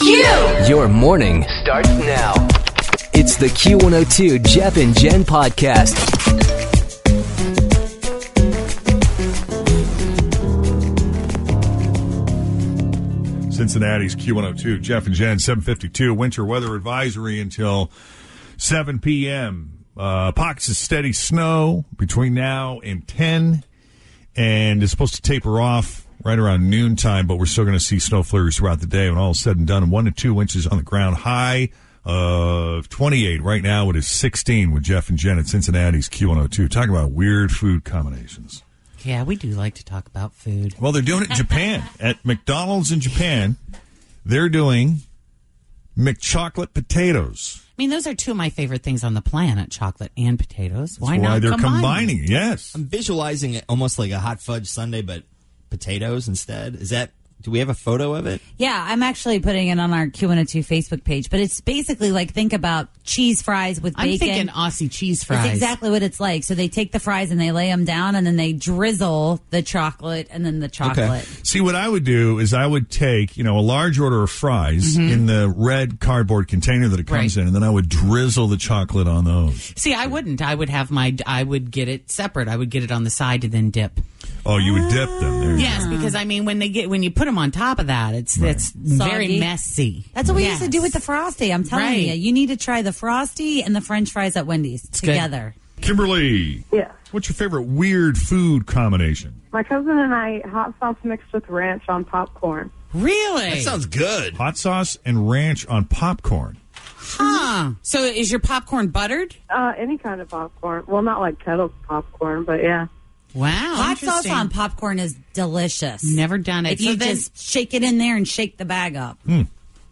Your morning starts now. It's the Q102 Jeff and Jen podcast. Cincinnati's Q102, Jeff and Jen, 752, winter weather advisory until 7 p.m. Uh, pockets of steady snow between now and 10, and it's supposed to taper off right around noontime, but we're still going to see snow flurries throughout the day when all is said and done. One to two inches on the ground, high of 28. Right now it is 16 with Jeff and Jen at Cincinnati's Q102. Talk about weird food combinations. Yeah, we do like to talk about food. Well, they're doing it in Japan. At McDonald's in Japan, they're doing McChocolate potatoes. I mean, those are two of my favorite things on the planet: chocolate and potatoes. Why That's not? they're combine them? combining. Yes. I'm visualizing it almost like a hot fudge sundae, but potatoes instead. Is that? Do we have a photo of it? Yeah, I'm actually putting it on our Q102 Facebook page, but it's basically like think about cheese fries with I'm bacon. thinking Aussie cheese fries. That's exactly what it's like. So they take the fries and they lay them down, and then they drizzle the chocolate and then the chocolate. See, what I would do is I would take, you know, a large order of fries in the red cardboard container that it comes Mm-hmm. Right. in, and then I would drizzle the chocolate on those. See, I wouldn't. I would have my. I would get it separate. I would get it on the side and then dip. Oh, you would dip them. There you Yes, because I mean, when they get when you put them on top of that, it's it's very Soggy. messy. That's what we used to do with the frosty. I'm telling Right. you, you need to try the frosty and the French fries at Wendy's good. together. go. Kimberly. Yeah. What's your favorite weird food combination? My cousin and I hot sauce mixed with ranch on popcorn. Really? That sounds good. Hot sauce and ranch on popcorn. huh? So is your popcorn buttered? Uh, any kind of popcorn. Well, not like kettle popcorn, but yeah. Wow, Hot sauce on popcorn is delicious. Never done it. If So you then- just shake it in there and shake the bag up. Hmm.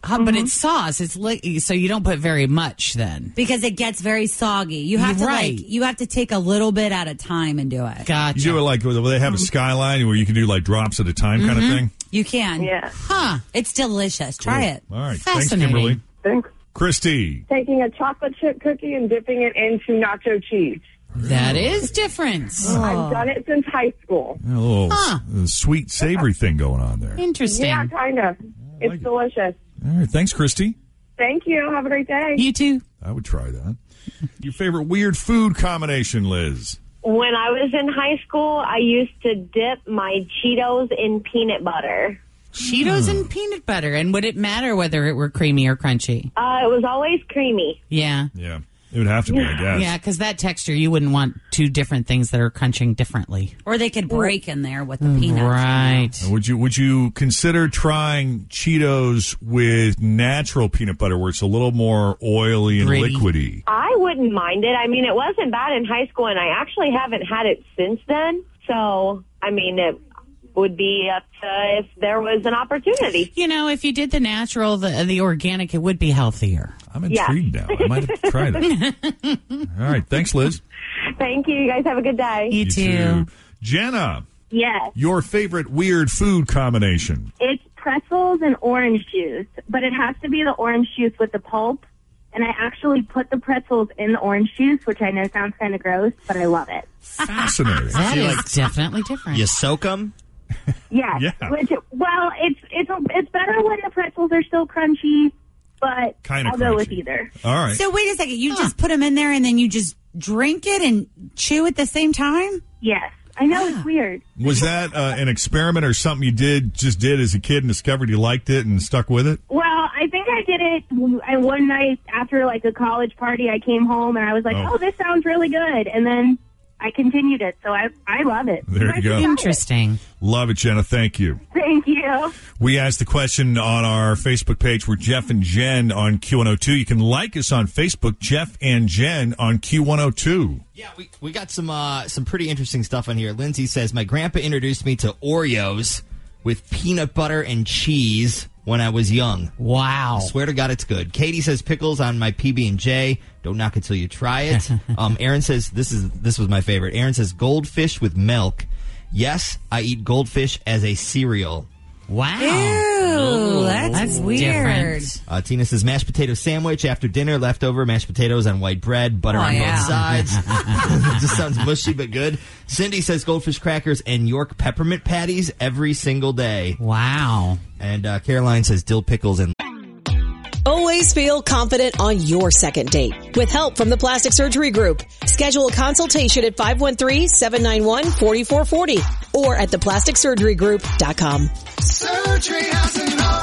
Huh, but mm-hmm. it's sauce. It's li- so you don't put very much then. Because it gets very soggy. You have to Right. like you have to take a little bit at a time and do it. Gotcha. You do it like where they have a mm-hmm. skyline where you can do like drops at a time kind of mm-hmm. thing. You can. Yeah. huh? It's delicious. Try it. All right. Thanks, Fascinating. Kimberly. Thanks. Christy. Taking a chocolate chip cookie and dipping it into nacho cheese. That is different. I've done it since high school. A little Huh. s- sweet savory thing going on there. Interesting. Yeah, kind of. It's like it. delicious. All right. Thanks, Christy. Thank you. Have a great day. You too. I would try that. Your favorite weird food combination, Liz? When I was in high school, I used to dip my Cheetos in peanut butter. Cheetos and peanut butter. And would it matter whether it were creamy or crunchy? Uh, it was always creamy. Yeah. Yeah. It would have to be, I guess. Yeah, because that texture, you wouldn't want two different things that are crunching differently. Or they could break in there with the mm, peanuts. Right. Would you would you consider trying Cheetos with natural peanut butter where it's a little more oily and Gritty. liquidy? I wouldn't mind it. I mean, it wasn't bad in high school, and I actually haven't had it since then. So, I mean, it would be up to if there was an opportunity. You know, if you did the natural, the the organic, it would be healthier. I'm Yeah. intrigued now. I might have to try that. All right. Thanks, Liz. Thank you. You guys have a good day. You, too. Jenna, Yes. your favorite weird food combination? It's pretzels and orange juice, but it has to be the orange juice with the pulp. And I actually put the pretzels in the orange juice, which I know sounds kind of gross, but I love it. Fascinating. That you like- definitely different. You soak them? Yes. Yeah. Which, well, it's it's it's better when the pretzels are still crunchy, but Kinda I'll go with either. All right. So wait a second. You just put them in there and then you just drink it and chew at the same time? Yes. I know it's weird. Was that uh, an experiment or something you did just did as a kid and discovered you liked it and stuck with it? Well, I think I did it and one night after like a college party. I came home and I was like, Oh. "Oh, this sounds really good," and then I continued it. So I I love it. There you go. Interesting. Love it, Jenna. Thank you. Thank you. We asked the question on our Facebook page. We're Jeff and Jen on Q102. You can like us on Facebook, Jeff and Jen on Q102. Yeah, we, we got some uh, some pretty interesting stuff on here. Lindsay says my grandpa introduced me to Oreos with peanut butter and cheese when I was young. Wow. I swear to God, it's good. Katie says pickles on my PB and J. Don't knock it till you try it. um, Aaron says this is this was my favorite. Aaron says goldfish with milk. Yes, I eat goldfish as a cereal. Wow. Ew, that's, That's weird. different. Uh, Tina says mashed potato sandwich after dinner, leftover mashed potatoes on white bread, butter Oh, on yeah. both sides. Just sounds mushy but good. Cindy says goldfish crackers and York peppermint patties every single day. Wow. And uh, Caroline says dill pickles and Always feel confident on your second date. With help from the Plastic Surgery Group. Schedule a consultation at 513-791-4440 or at theplasticsurgerygroup.com. Surgery.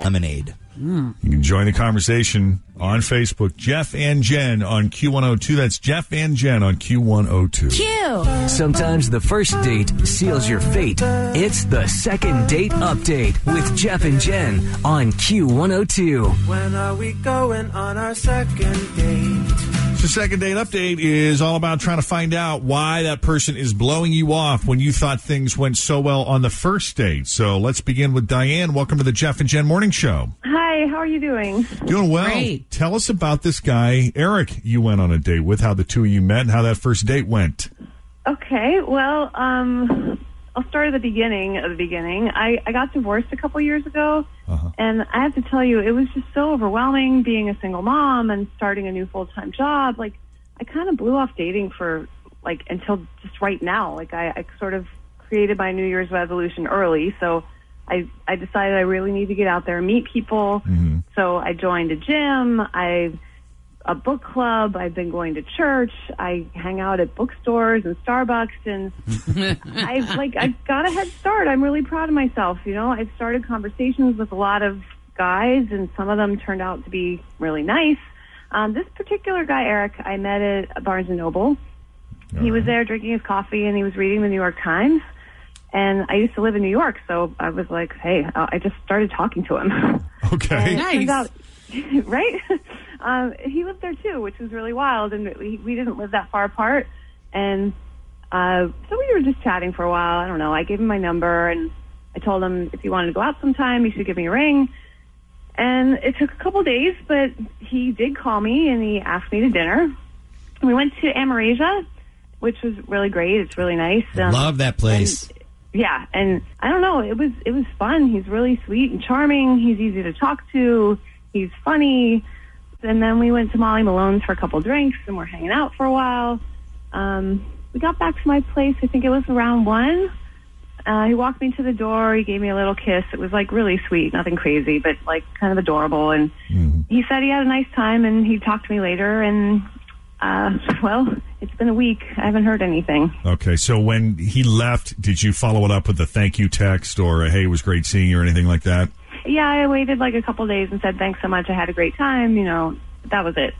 Lemonade. Hmm. You can join the conversation on Facebook, Jeff and Jen on Q102. That's Jeff and Jen on Q102. Q! Sometimes the first date seals your fate. It's the second date update with Jeff and Jen on Q102. When are we going on our second date? The second date update is all about trying to find out why that person is blowing you off when you thought things went so well on the first date. So let's begin with Diane. Welcome to the Jeff and Jen Morning Show. Hi, how are you doing? Doing well. Great. Tell us about this guy, Eric, you went on a date with, how the two of you met, and how that first date went. Okay, well, um, I'll start at the beginning of the beginning. I, I got divorced a couple years ago, uh-huh. and I have to tell you, it was just so overwhelming being a single mom and starting a new full time job. Like, I kind of blew off dating for like until just right now. Like, I, I sort of created my New Year's resolution early, so I I decided I really need to get out there and meet people. Mm-hmm. So I joined a gym. I a book club. I've been going to church. I hang out at bookstores and Starbucks, and I've like I got a head start. I'm really proud of myself. You know, I've started conversations with a lot of guys, and some of them turned out to be really nice. Um, this particular guy, Eric, I met at Barnes and Noble. He was there drinking his coffee, and he was reading the New York Times. And I used to live in New York, so I was like, "Hey," uh, I just started talking to him. Okay. And it turns out, right? Um, he lived there too, which was really wild, and we, we didn't live that far apart. And uh, so we were just chatting for a while. I don't know. I gave him my number, and I told him if he wanted to go out sometime, he should give me a ring. And it took a couple days, but he did call me and he asked me to dinner. And we went to Amerasia, which was really great. It's really nice. Um, Love that place. yeah, and I don't know, it was it was fun. He's really sweet and charming. He's easy to talk to. He's funny. And then we went to Molly Malone's for a couple drinks, and we're hanging out for a while. Um, we got back to my place. I think it was around one. Uh, he walked me to the door. He gave me a little kiss. It was like really sweet, nothing crazy, but like kind of adorable. And he said he had a nice time, and he'd talk to me later. And uh, well, it's been a week. I haven't heard anything. Okay, so when he left, did you follow it up with a thank you text or a hey, it was great seeing you or anything like that? Yeah, I waited like a couple days and said thanks so much. I had a great time. You know, that was it.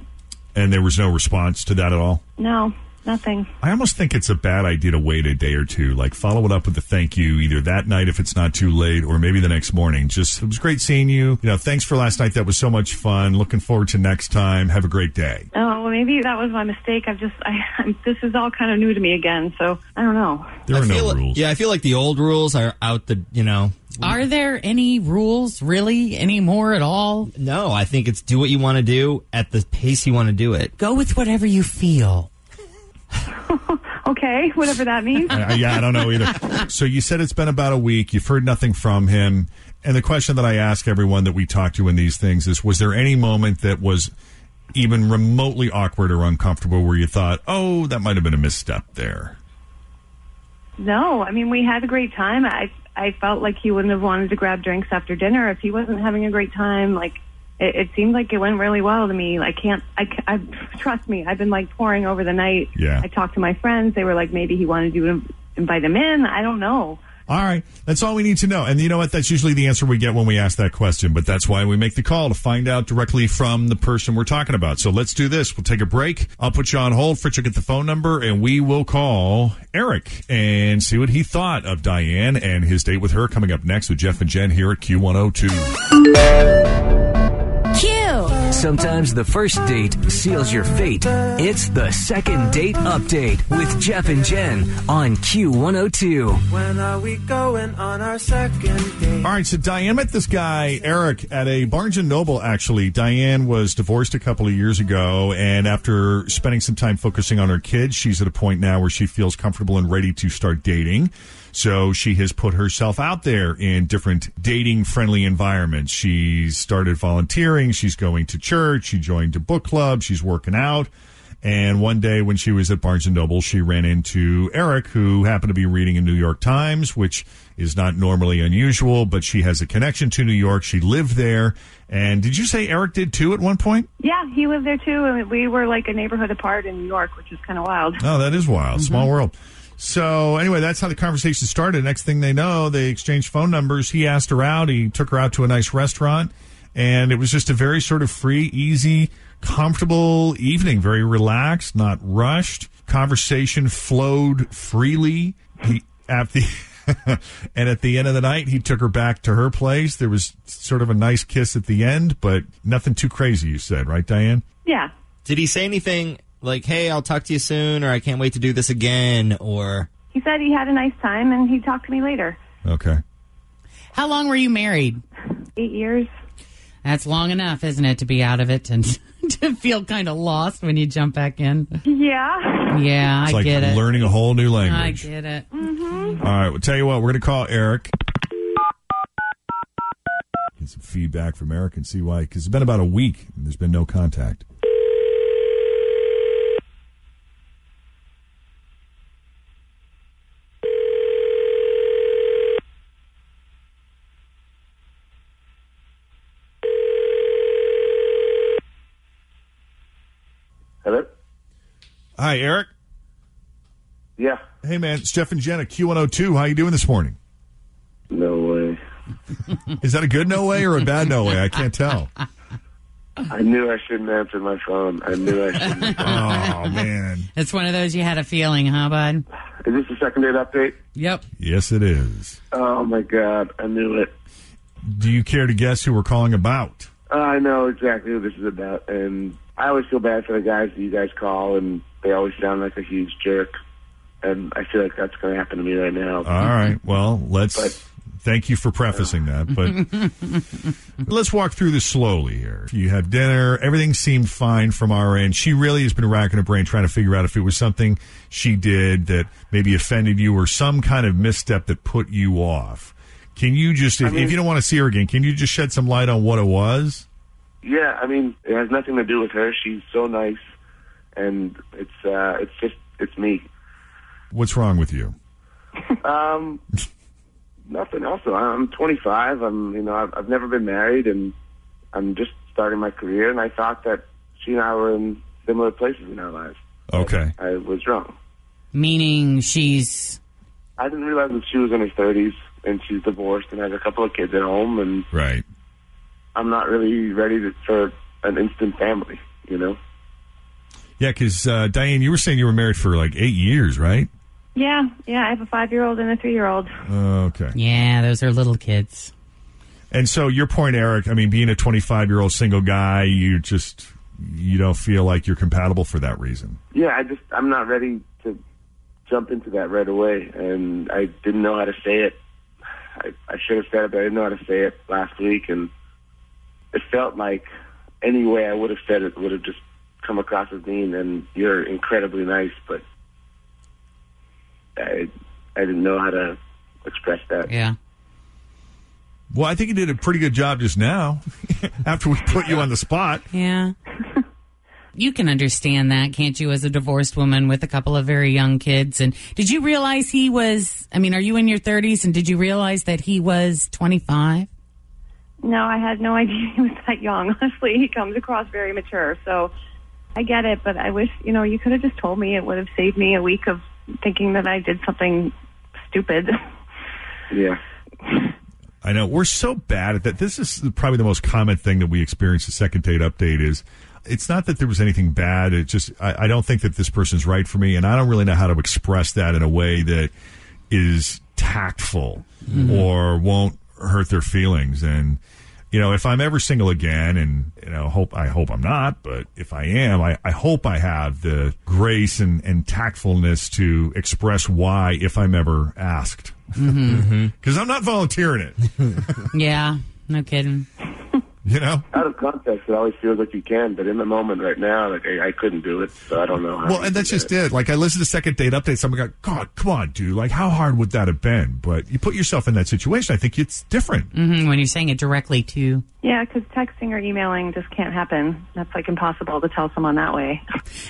And there was no response to that at all? No, nothing. I almost think it's a bad idea to wait a day or two. Like follow it up with a thank you either that night if it's not too late or maybe the next morning. Just it was great seeing you. You know, thanks for last night. That was so much fun. Looking forward to next time. Have a great day. Oh, well, maybe that was my mistake. I've just, I, I'm, this is all kind of new to me again. So I don't know. There I are no feel- rules. Yeah, I feel like the old rules are out the, you know. Are there any rules really anymore at all? No, I think it's do what you want to do at the pace you want to do it. Go with whatever you feel. Okay, whatever that means. Uh, yeah, I don't know either. so you said it's been about a week. You've heard nothing from him. And the question that I ask everyone that we talk to in these things is: Was there any moment that was even remotely awkward or uncomfortable where you thought, "Oh, that might have been a misstep there"? No, I mean we had a great time. I I felt like he wouldn't have wanted to grab drinks after dinner if he wasn't having a great time. Like it, it seemed like it went really well to me. I can't. I, I trust me. I've been like pouring over the night. Yeah. I talked to my friends. They were like, maybe he wanted you to invite him in. I don't know. All right. That's all we need to know. And you know what? That's usually the answer we get when we ask that question, but that's why we make the call to find out directly from the person we're talking about. So let's do this. We'll take a break. I'll put you on hold. Fritz will get the phone number and we will call Eric and see what he thought of Diane and his date with her coming up next with Jeff and Jen here at Q102. Q. Sometimes the first date seals your fate. It's the second date update with Jeff and Jen on Q102. When are we going on our second date? All right, so Diane met this guy, Eric, at a Barnes and Noble, actually. Diane was divorced a couple of years ago, and after spending some time focusing on her kids, she's at a point now where she feels comfortable and ready to start dating. So she has put herself out there in different dating friendly environments. She's started volunteering, she's going to church, she joined a book club, she's working out. And one day when she was at Barnes and Noble, she ran into Eric, who happened to be reading a New York Times, which is not normally unusual, but she has a connection to New York. She lived there. And did you say Eric did too at one point? Yeah, he lived there too, and we were like a neighborhood apart in New York, which is kind of wild. Oh, that is wild. Small mm-hmm. world. So anyway, that's how the conversation started. Next thing they know, they exchanged phone numbers. He asked her out. He took her out to a nice restaurant, and it was just a very sort of free, easy, comfortable evening. Very relaxed, not rushed. Conversation flowed freely. He at the and at the end of the night, he took her back to her place. There was sort of a nice kiss at the end, but nothing too crazy. You said, right, Diane? Yeah. Did he say anything like, "Hey, I'll talk to you soon," or "I can't wait to do this again," or He said he had a nice time, and he'd talk to me later. Okay. How long were you married? Eight years. That's long enough, isn't it, to be out of it and to feel kind of lost when you jump back in? Yeah. Yeah, It's I like get it. learning a whole new language. I get it. Mm-hmm. All right, we'll tell you what, we're going to call Eric. Get some feedback from Eric and see why, because it's been about a week and there's been no contact. Hi, Eric. Yeah. Hey, man, it's Jeff and Jen at Q102. How you doing this morning? No way. Is that a good no way or a bad no way? I can't tell. I knew I shouldn't answer my phone. I knew I shouldn't. oh, man. It's one of those you had a feeling, huh, bud? Is this the second date update? Yep. Yes, it is. Oh, my God. I knew it. Do you care to guess who we're calling about? Uh, I know exactly who this is about. And I always feel bad for the guys that you guys call, and they always sound like a huge jerk. And I feel like that's going to happen to me right now. All right. Well, let's. But- thank you for prefacing that, but let's walk through this slowly here. You had dinner. Everything seemed fine from our end. She really has been racking her brain trying to figure out if it was something she did that maybe offended you or some kind of misstep that put you off. Can you just, if, I mean- if you don't want to see her again, can you just shed some light on what it was? Yeah, I mean, it has nothing to do with her. She's so nice, and it's uh, it's just it's me. What's wrong with you? Um, nothing else. I'm 25. I'm you know I've, I've never been married, and I'm just starting my career. And I thought that she and I were in similar places in our lives. Okay. I was wrong. Meaning she's. I didn't realize that she was in her 30s and she's divorced and has a couple of kids at home, and Right. I'm not really ready to, for an instant family. You know. Yeah, because uh, Diane, you were saying you were married for like eight years, right? Yeah, yeah. I have a five-year-old and a three-year-old. Okay. Yeah, those are little kids. And so your point, Eric, I mean, being a 25 year old single guy, you just, you don't feel like you're compatible for that reason. Yeah, I just I'm not ready to jump into that right away, and I didn't know how to say it. I, I should have said it, but I didn't know how to say it last week, and it felt like any way I would have said it would have just come across as mean. And you're incredibly nice, but I I didn't know how to express that. Yeah. Well, I think you did a pretty good job just now after we put you on the spot. Yeah. You can understand that, can't you, as a divorced woman with a couple of very young kids? And did you realize he was, I mean, are you in your 30s and did you realize that he was 25? No, I had no idea he was that young. Honestly, he comes across very mature. So I get it, but I wish, you know, you could have just told me. It would have saved me a week of thinking that I did something stupid. Yeah. I know we're so bad at that. This is probably the most common thing that we experience. The second date update is. It's not that there was anything bad. It just I, I don't think that this person's right for me, and I don't really know how to express that in a way that is tactful mm-hmm. or won't hurt their feelings. And you know, if I'm ever single again, and you know, hope I hope I'm not, but if I am, I, I hope I have the grace and, and tactfulness to express why if I'm ever asked, mm-hmm. because I'm not volunteering it. Yeah, no kidding. You know. Out of context, it always feels like you can, but in the moment right now, like I, I couldn't do it, so I don't know. How Well, and that's just that. it. Like I listened to second date update. Someone got, God, come on, dude. Like how hard would that have been? But you put yourself in that situation. I think it's different. hmm when you're saying it directly to. yeah, because texting or emailing just can't happen. That's like impossible to tell someone that way.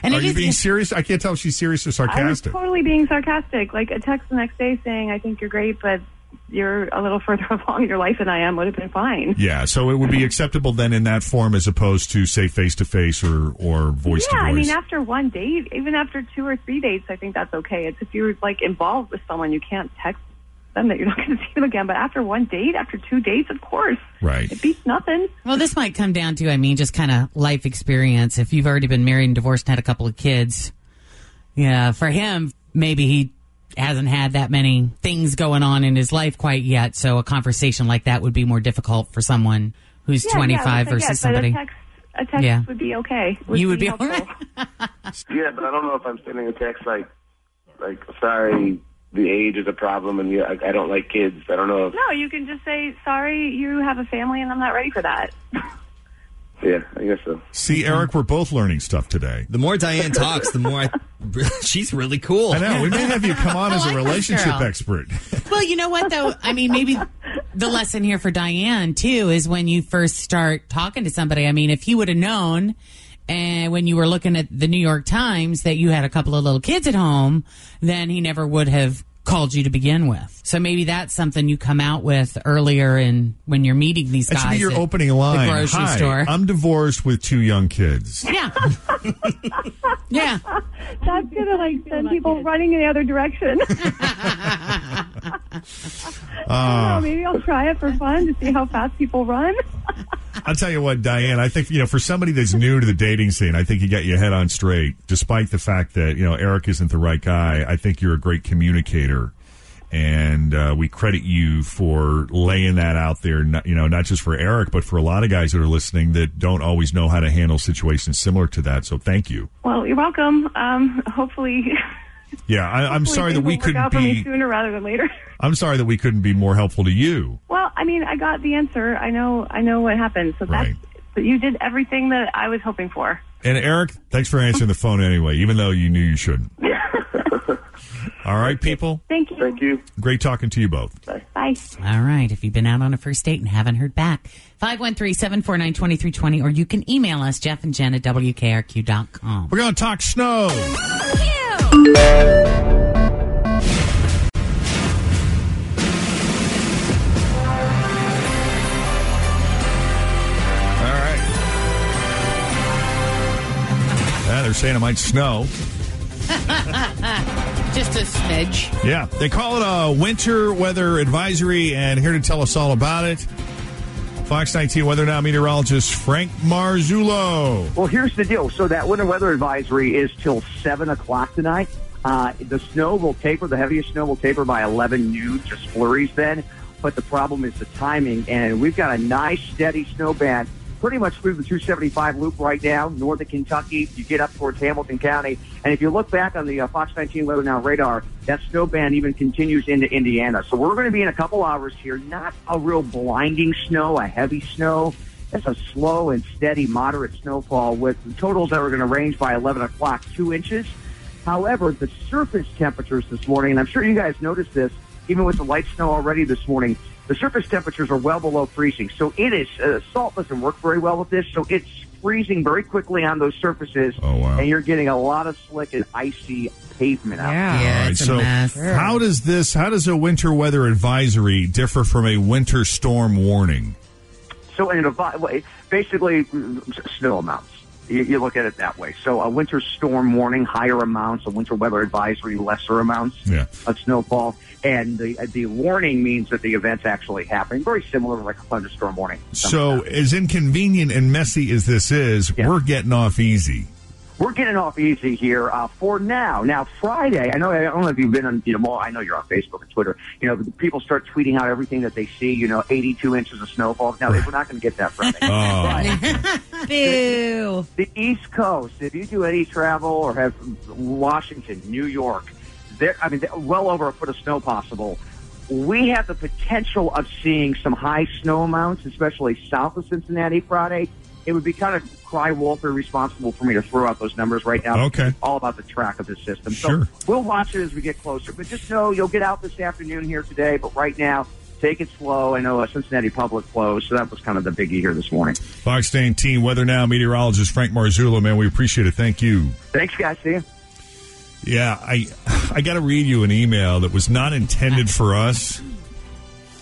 And Are you is- being serious? I can't tell if she's serious or I was sarcastic. totally being sarcastic. Like a text the next day saying, "I think you're great, but you're a little further along in your life than I am," would have been fine. Yeah, so it would be acceptable then in that form as opposed to say face to face or or voice yeah, to voice. I mean, after one date, even after two or three dates, I think that's okay. It's if you're like involved with someone, you can't text them that you're not going to see them again. But after one date, after two dates, of course, right. it beats nothing. Well, this might come down to, I mean, just kind of life experience. If you've already been married and divorced and had a couple of kids, yeah, for him, maybe he hasn't had that many things going on in his life quite yet. So a conversation like that would be more difficult for someone who's Yeah, yeah, 25 which I versus get, somebody. But a text, a text Yeah. would be okay. You would be helpful. Yeah, but I don't know if I'm sending a text like, like, sorry, the age is a problem, and yeah, I, I don't like kids. I don't know if, No, you can just say, "Sorry, you have a family, and I'm not ready for that." yeah, I guess so. See, mm-hmm. Eric, we're both learning stuff today. The more Diane talks, the more I. She's really cool. I know. We may have you come on as a like this relationship expert. Well, you know what though? I mean, maybe the lesson here for Diane too is when you first start talking to somebody. I mean, if he would have known, and when you were looking at the New York Times that you had a couple of little kids at home, then he never would have called you to begin with. So maybe that's something you come out with earlier in when you're meeting these That guys. should be your at opening line. The grocery Hi, store. I'm divorced with two young kids. yeah. yeah. That's gonna like send people running in the other direction. Uh, oh, maybe I'll try it for fun to see how fast people run. I'll tell you what, Diane, I think, you know, for somebody that's new to the dating scene, I think you got your head on straight. Despite the fact that, you know, Eric isn't the right guy, I think you're a great communicator. And uh, we credit you for laying that out there, not, you know, not just for Eric, but for a lot of guys that are listening that don't always know how to handle situations similar to that. So thank you. Well, you're welcome. Um, hopefully, Yeah, I, I'm hopefully sorry that we couldn't be. sooner rather than later. I'm sorry that we couldn't be more helpful to you. Well, I mean, I got the answer. I know, I know what happened. So Right. that's, but you did everything that I was hoping for. And Eric, thanks for answering the phone anyway, even though you knew you shouldn't. All right, people. Thank you. Thank you. Great talking to you both. Bye. All right. If you've been out on a first date and haven't heard back, 513-749-2320, or you can email us, Jeff and Jen at WKRQ.com. We're going to talk snow. All Yeah, they're saying it might snow. Just a smidge. Yeah, they call it a winter weather advisory, and here to tell us all about it, Fox 19 Weather Now meteorologist Frank Marzullo. Well, here's the deal. So that winter weather advisory is till seven o'clock tonight. Uh, the snow will taper. The heaviest snow will taper by 11 noon, just flurries then. But the problem is the timing, and we've got a nice steady snow band pretty much through the 275 loop right now, north of Kentucky. You get up towards Hamilton County, and if you look back on the uh, Fox 19 Weather Now radar, that snow band even continues into Indiana. So we're going to be in a couple hours here. Not a real blinding snow, a heavy snow. It's a slow and steady, moderate snowfall with totals that are going to range by 11 o'clock, two inches. However, the surface temperatures this morning, and I'm sure you guys noticed this, even with the light snow already this morning, the surface temperatures are well below freezing. So it is, uh, salt doesn't work very well with this. So it's freezing very quickly on those surfaces. Oh, wow. And you're getting a lot of slick and icy pavement out there. All right, so how does this? How does a winter weather advisory differ from a winter storm warning? So in a, avi- well, it's basically mm, snow amounts. You, you look at it that way. So a winter storm warning, higher amounts. A winter weather advisory, lesser amounts Yeah. of snowfall. And the the warning means that the event's actually happening. Very similar to like a thunderstorm warning. So, as inconvenient and messy as this is, we're getting off easy. We're getting off easy here uh, for now. Now Friday, I know I don't know if you've been on. You know, well, I know you're on Facebook and Twitter. You know, people start tweeting out everything that they see. You know, 82 inches of snowfall. Now we're not going to get that Friday. Boo. The East Coast. If you do any travel or have Washington, New York, there. I mean, there- well over a foot of snow possible. We have the potential of seeing some high snow amounts, especially south of Cincinnati Friday. It would be kind of cry wolf irresponsible for me to throw out those numbers right now. Okay. It's all about the track of the system. Sure. So we'll watch it as we get closer. But just know you'll get out this afternoon here today. But right now, take it slow. I know uh, Cincinnati Public closed, so that was kind of the biggie here this morning. Fox 10 Weather Now meteorologist Frank Marzullo, man, we appreciate it. Thank you. Thanks, guys. See you. Yeah, I I got to read you an email that was not intended for us.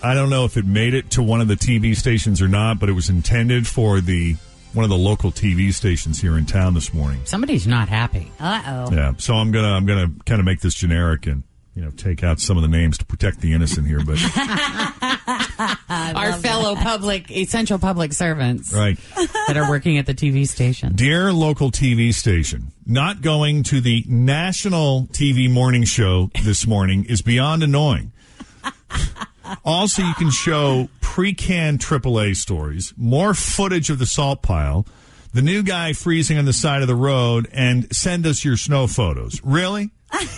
I don't know if it made it to one of the TV stations or not, but it was intended for the one of the local TV stations here in town this morning. Somebody's not happy. Uh oh. Yeah, so I'm gonna I'm gonna kind of make this generic and you know take out some of the names to protect the innocent here, but Our fellow public, essential public servants, right. that are working at the TV station. Dear local TV station, not going to the national TV morning show this morning is beyond annoying. Also, you can show pre-canned AAA stories, more footage of the salt pile, the new guy freezing on the side of the road, and send us your snow photos. Really?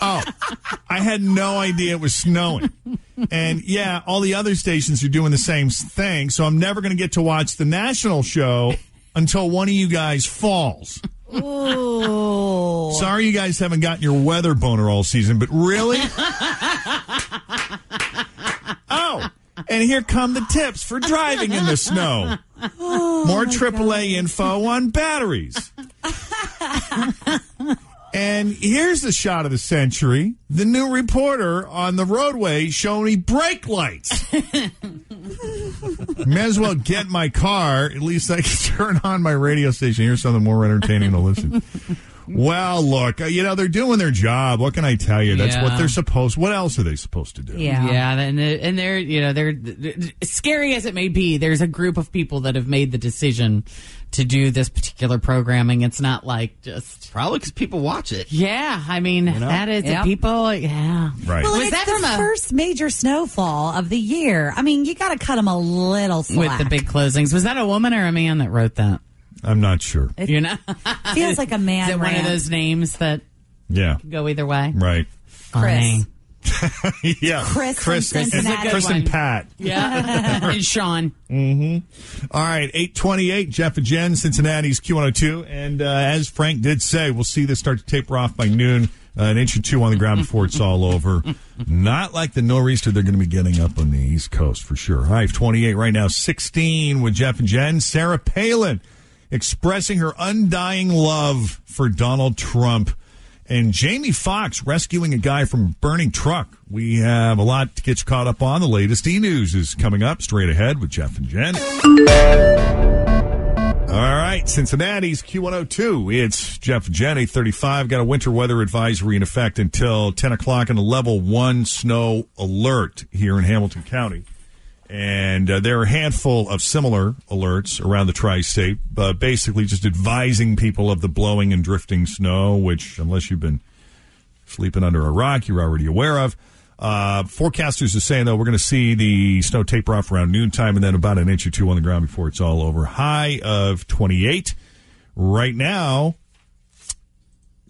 Oh, I had no idea it was snowing. And yeah, all the other stations are doing the same thing. So I'm never going to get to watch the national show until one of you guys falls. Ooh. Sorry you guys haven't gotten your weather boner all season, but really? oh, and here come the tips for driving in the snow. Oh, more AAA info on batteries. and here's the shot of the century the new reporter on the roadway showing me brake lights. May as well get my car. At least I can turn on my radio station. Here's something more entertaining to listen. Well, look, uh, you know they're doing their job. What can I tell you? That's what they're supposed. What else are they supposed to do? yeah, yeah, and and they're you know they're scary as it may be. There's a group of people that have made the decision to do this particular programming. It's not like just probably because people watch it. Yeah, I mean know? that is Yep. people. Yeah, Right. Well, Was it's that the from a- first major snowfall of the year. I mean, you got to cut them a little slack. with the big closings. Was that a woman or a man that wrote that? I'm not sure. You know, Feels like a man Is it one of those names that Yeah, go either way? right. Funny. yeah, Chris Chris, from and, Cincinnati. Chris and Pat. Yeah, and Sean. Mm-hmm. All right, eight twenty-eight. Jeff and Jen, Cincinnati's Q one hundred two, and uh, as Frank did say, we'll see this start to taper off by noon. Uh, an inch or two on the ground before it's all over. Not like the nor'easter they're going to be getting up on the East Coast for sure. All right, 28 right now, 16 with Jeff and Jen. Sarah Palin expressing her undying love for Donald Trump. And Jamie Foxx rescuing a guy from a burning truck. We have a lot to get you caught up on. The latest e news is coming up straight ahead with Jeff and Jen. All right, Cincinnati's Q102. It's Jeff and Jen, 835. Got a winter weather advisory in effect until 10 o'clock and a level one snow alert here in Hamilton County. And uh, there are a handful of similar alerts around the tri state, uh, basically just advising people of the blowing and drifting snow, which, unless you've been sleeping under a rock, you're already aware of. Uh, forecasters are saying, though, we're going to see the snow taper off around noontime and then about an inch or two on the ground before it's all over. High of 28. Right now,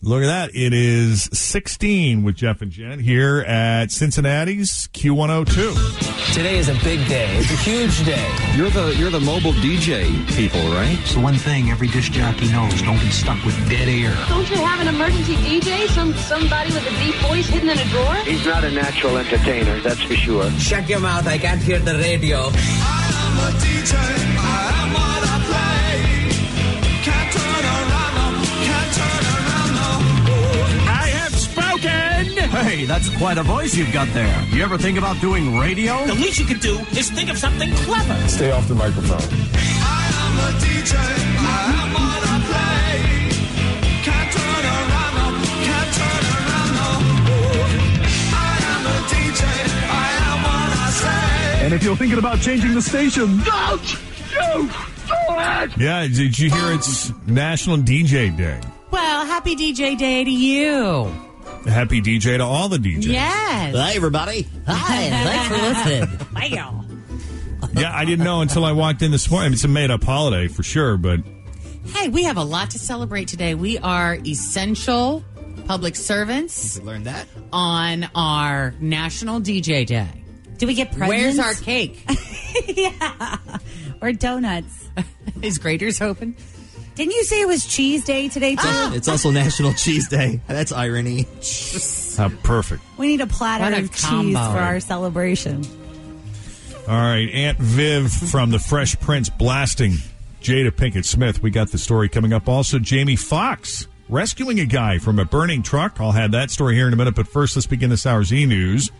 Look at that. It is 16 with Jeff and Jen here at Cincinnati's Q102. Today is a big day. It's a huge day. You're the you're the mobile DJ people, right? It's the one thing every disc jockey knows: don't get stuck with dead air. Don't you have an emergency DJ? Some somebody with a deep voice hidden in a drawer? He's not a natural entertainer, that's for sure. Shut your mouth. I can't hear the radio. Have! Hey, that's quite a voice you've got there. You ever think about doing radio? The least you could do is think of something clever. Stay off the microphone. I am a DJ. I am on a play. Can't turn around. And if you're thinking about changing the station, don't! Don't! Yeah, did you hear it's National DJ Day? Well, happy DJ Day to you. Happy DJ to all the DJs. Yes. Hi, everybody. Hi, thanks for listening. Wow. Yeah, I didn't know until I walked in this morning. It's a made up holiday for sure, but Hey, we have a lot to celebrate today. We are essential public servants We learned that. on our National DJ Day. Do we get presents? Where's our cake? yeah. Or donuts. Is Graeter's open? Didn't you say it was cheese day today, too? Ah! It's also National Cheese Day. That's irony. how perfect. We need a platter a of cheese combo. for our celebration. All right, Aunt Viv from The Fresh Prince blasting Jada Pinkett Smith. We got the story coming up. Also, Jamie Foxx rescuing a guy from a burning truck. I'll have that story here in a minute. But first, let's begin this hour's e news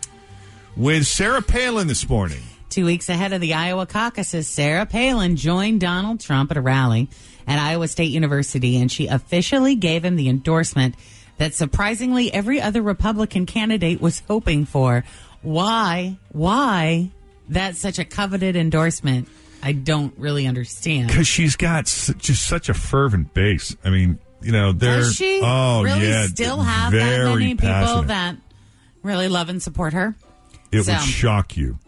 with Sarah Palin this morning. Two weeks ahead of the Iowa caucuses, Sarah Palin joined Donald Trump at a rally at Iowa State University, and she officially gave him the endorsement that surprisingly every other Republican candidate was hoping for. Why? Why? That's such a coveted endorsement. I don't really understand. Because she's got just such a fervent base. I mean, you know, they're. Does she Oh, really yeah. still have that many people passionate. that really love and support her? It So- would shock you.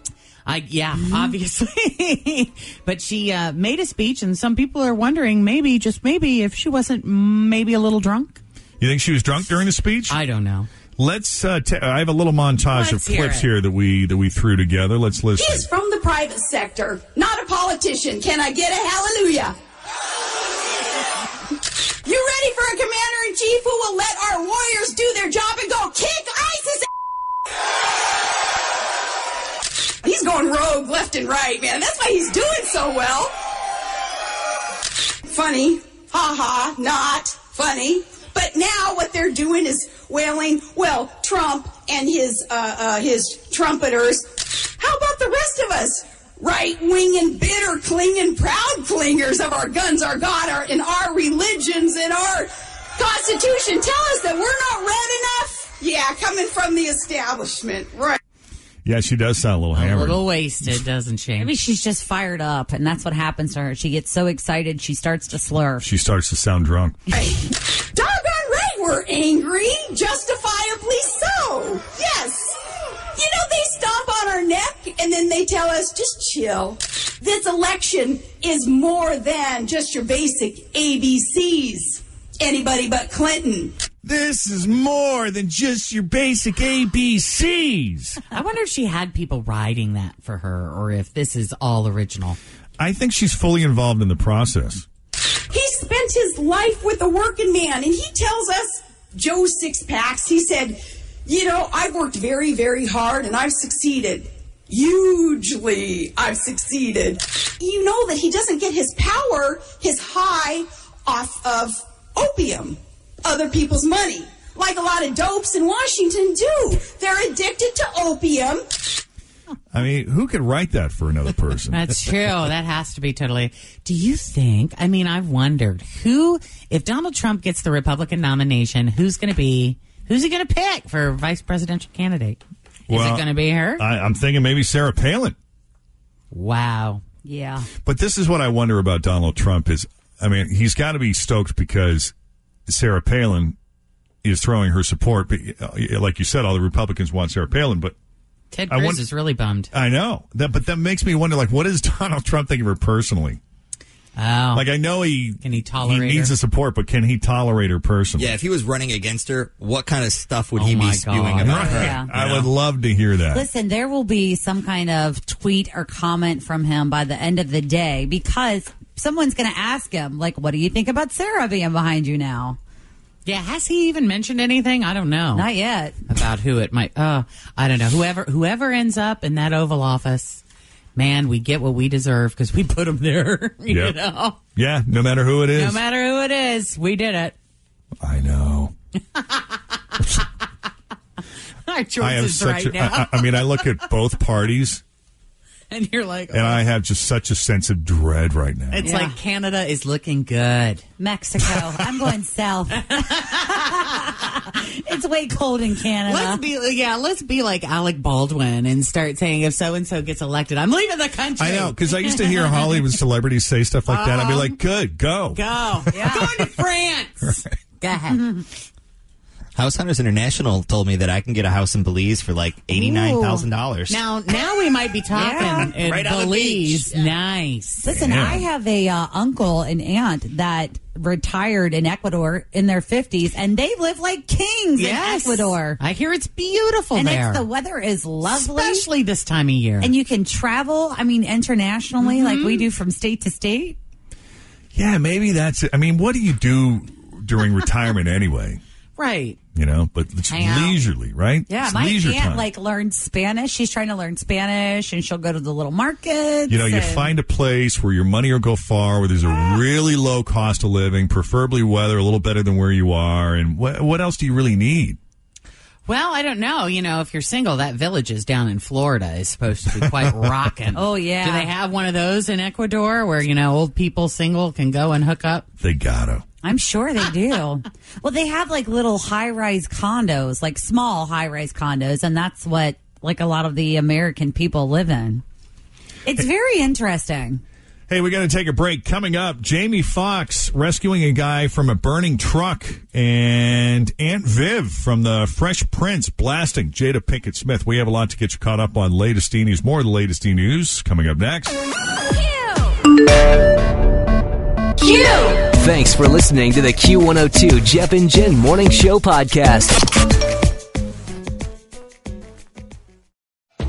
I yeah, obviously. but she uh, made a speech, and some people are wondering maybe, just maybe, if she wasn't maybe a little drunk. You think she was drunk during the speech? I don't know. Let's. Uh, t- I have a little montage Let's of clips here that we that we threw together. Let's listen. He is from the private sector, not a politician. Can I get a hallelujah? You ready for a commander in chief who will let our warriors do their job and going rogue left and right, man. That's why he's doing so well. Funny, ha ha, not funny. But now what they're doing is wailing. Well, Trump and his uh, uh, his trumpeters. How about the rest of us? Right wing and bitter clinging proud clingers of our guns, our God, our and our religions and our Constitution tell us that we're not red enough. Yeah, coming from the establishment, right? Yeah, she does sound a little A little wasted, doesn't she? Maybe she's just fired up, and that's what happens to her. She gets so excited, she starts to slur. She starts to sound drunk. Doggone right, we're angry, justifiably so. Yes. You know, they stomp on our neck and then they tell us, just chill. This election is more than just your basic ABCs. Anybody but Clinton. This is more than just your basic ABCs. I wonder if she had people writing that for her, or if this is all original. I think she's fully involved in the process. He spent his life with a working man, and he tells us, Joe Six Packs, he said, You know, I've worked very, very hard and I've succeeded. Hugely, I've succeeded. You know that he doesn't get his power, his high, off of OPM, other people's money, like a lot of dopes in Washington do. They're addicted to OPM. I mean, who could write that for another person? That's true. that has to be totally. Do you think? I mean, I've wondered who, if Donald Trump gets the Republican nomination, who's going to be, who's he going to pick for vice presidential candidate? Is Well, it going to be her? I, I'm thinking maybe Sarah Palin. wow. Yeah. But this is what I wonder about Donald Trump is, I mean, he's got to be stoked because Sarah Palin is throwing her support. But uh, like you said, all the Republicans want Sarah Palin, but Ted I Cruz wonder- is really bummed. I know that, but that makes me wonder, like, what does Donald Trump think of her personally? Oh. Like I know he Can he tolerate he needs her? the support, but can he tolerate her personally? Yeah, if he was running against her, what kind of stuff would Oh he my be spewing God. about her? Yeah. I would love to hear that. Listen, there will be some kind of tweet or comment from him by the end of the day because someone's going to ask him, like, what do you think about Sarah being behind you now? Yeah, has he even mentioned anything? I don't know. Not yet. About who it might. Oh, I don't know. Whoever whoever ends up in that Oval Office, man, we get what we deserve because we put him there. You Yep. know, Yeah, no matter who it is. no matter who it is, we did it. I know. Our I have choices such. right a, now, I, I mean, I look at both parties, and you're like, and I oh. have just such a sense of dread right now. it's Yeah. like Canada is looking good. Mexico. I'm going south. it's way cold in Canada. Let's be yeah, let's be like Alec Baldwin and start saying if so and so gets elected, I'm leaving the country. I know because I used to hear Hollywood celebrities say stuff like that. I'd be um, like, "Good, go." Go. I'm going to France. Go ahead. House Hunters International told me that I can get a house in Belize for like eighty nine thousand dollars. Now, now we might be talking in Right Belize. Nice. Listen, I have a uh, uncle and aunt that retired in Ecuador in their 50s, and they live like kings Yes. in Ecuador. I hear it's beautiful and there. it's the weather is lovely, Especially this time of year. and you can travel. I mean, internationally, like Mm-hmm. we do from state to state. Yeah, maybe that's it. I mean, what do you do during retirement anyway? Right. You know, but it's leisurely, right? Yeah, It's my leisure aunt time. like learned Spanish. She's trying to learn Spanish, and she'll go to the little markets. You know, you and- find a place where your money will go far, where there's a really low cost of living, preferably weather a little better than where you are. And what, what else do you really need? Well, I don't know. You know, if you're single, that Villages down in Florida is supposed to be quite rocking. Oh, yeah. Do they have one of those in Ecuador where you know old people single can go and hook up? They gotta. I'm sure they do. well, they have like little high rise condos, like small high rise condos, and that's what like a lot of the American people live in. It's very interesting. Hey, we got to take a break. Coming up, Jamie Foxx rescuing a guy from a burning truck, and Aunt Viv from the Fresh Prince blasting Jada Pinkett Smith. We have a lot to get you caught up on latest E news. More of the latest E news coming up next. Q. Thanks for listening to the Q102 Jeff and Jen Morning Show podcast.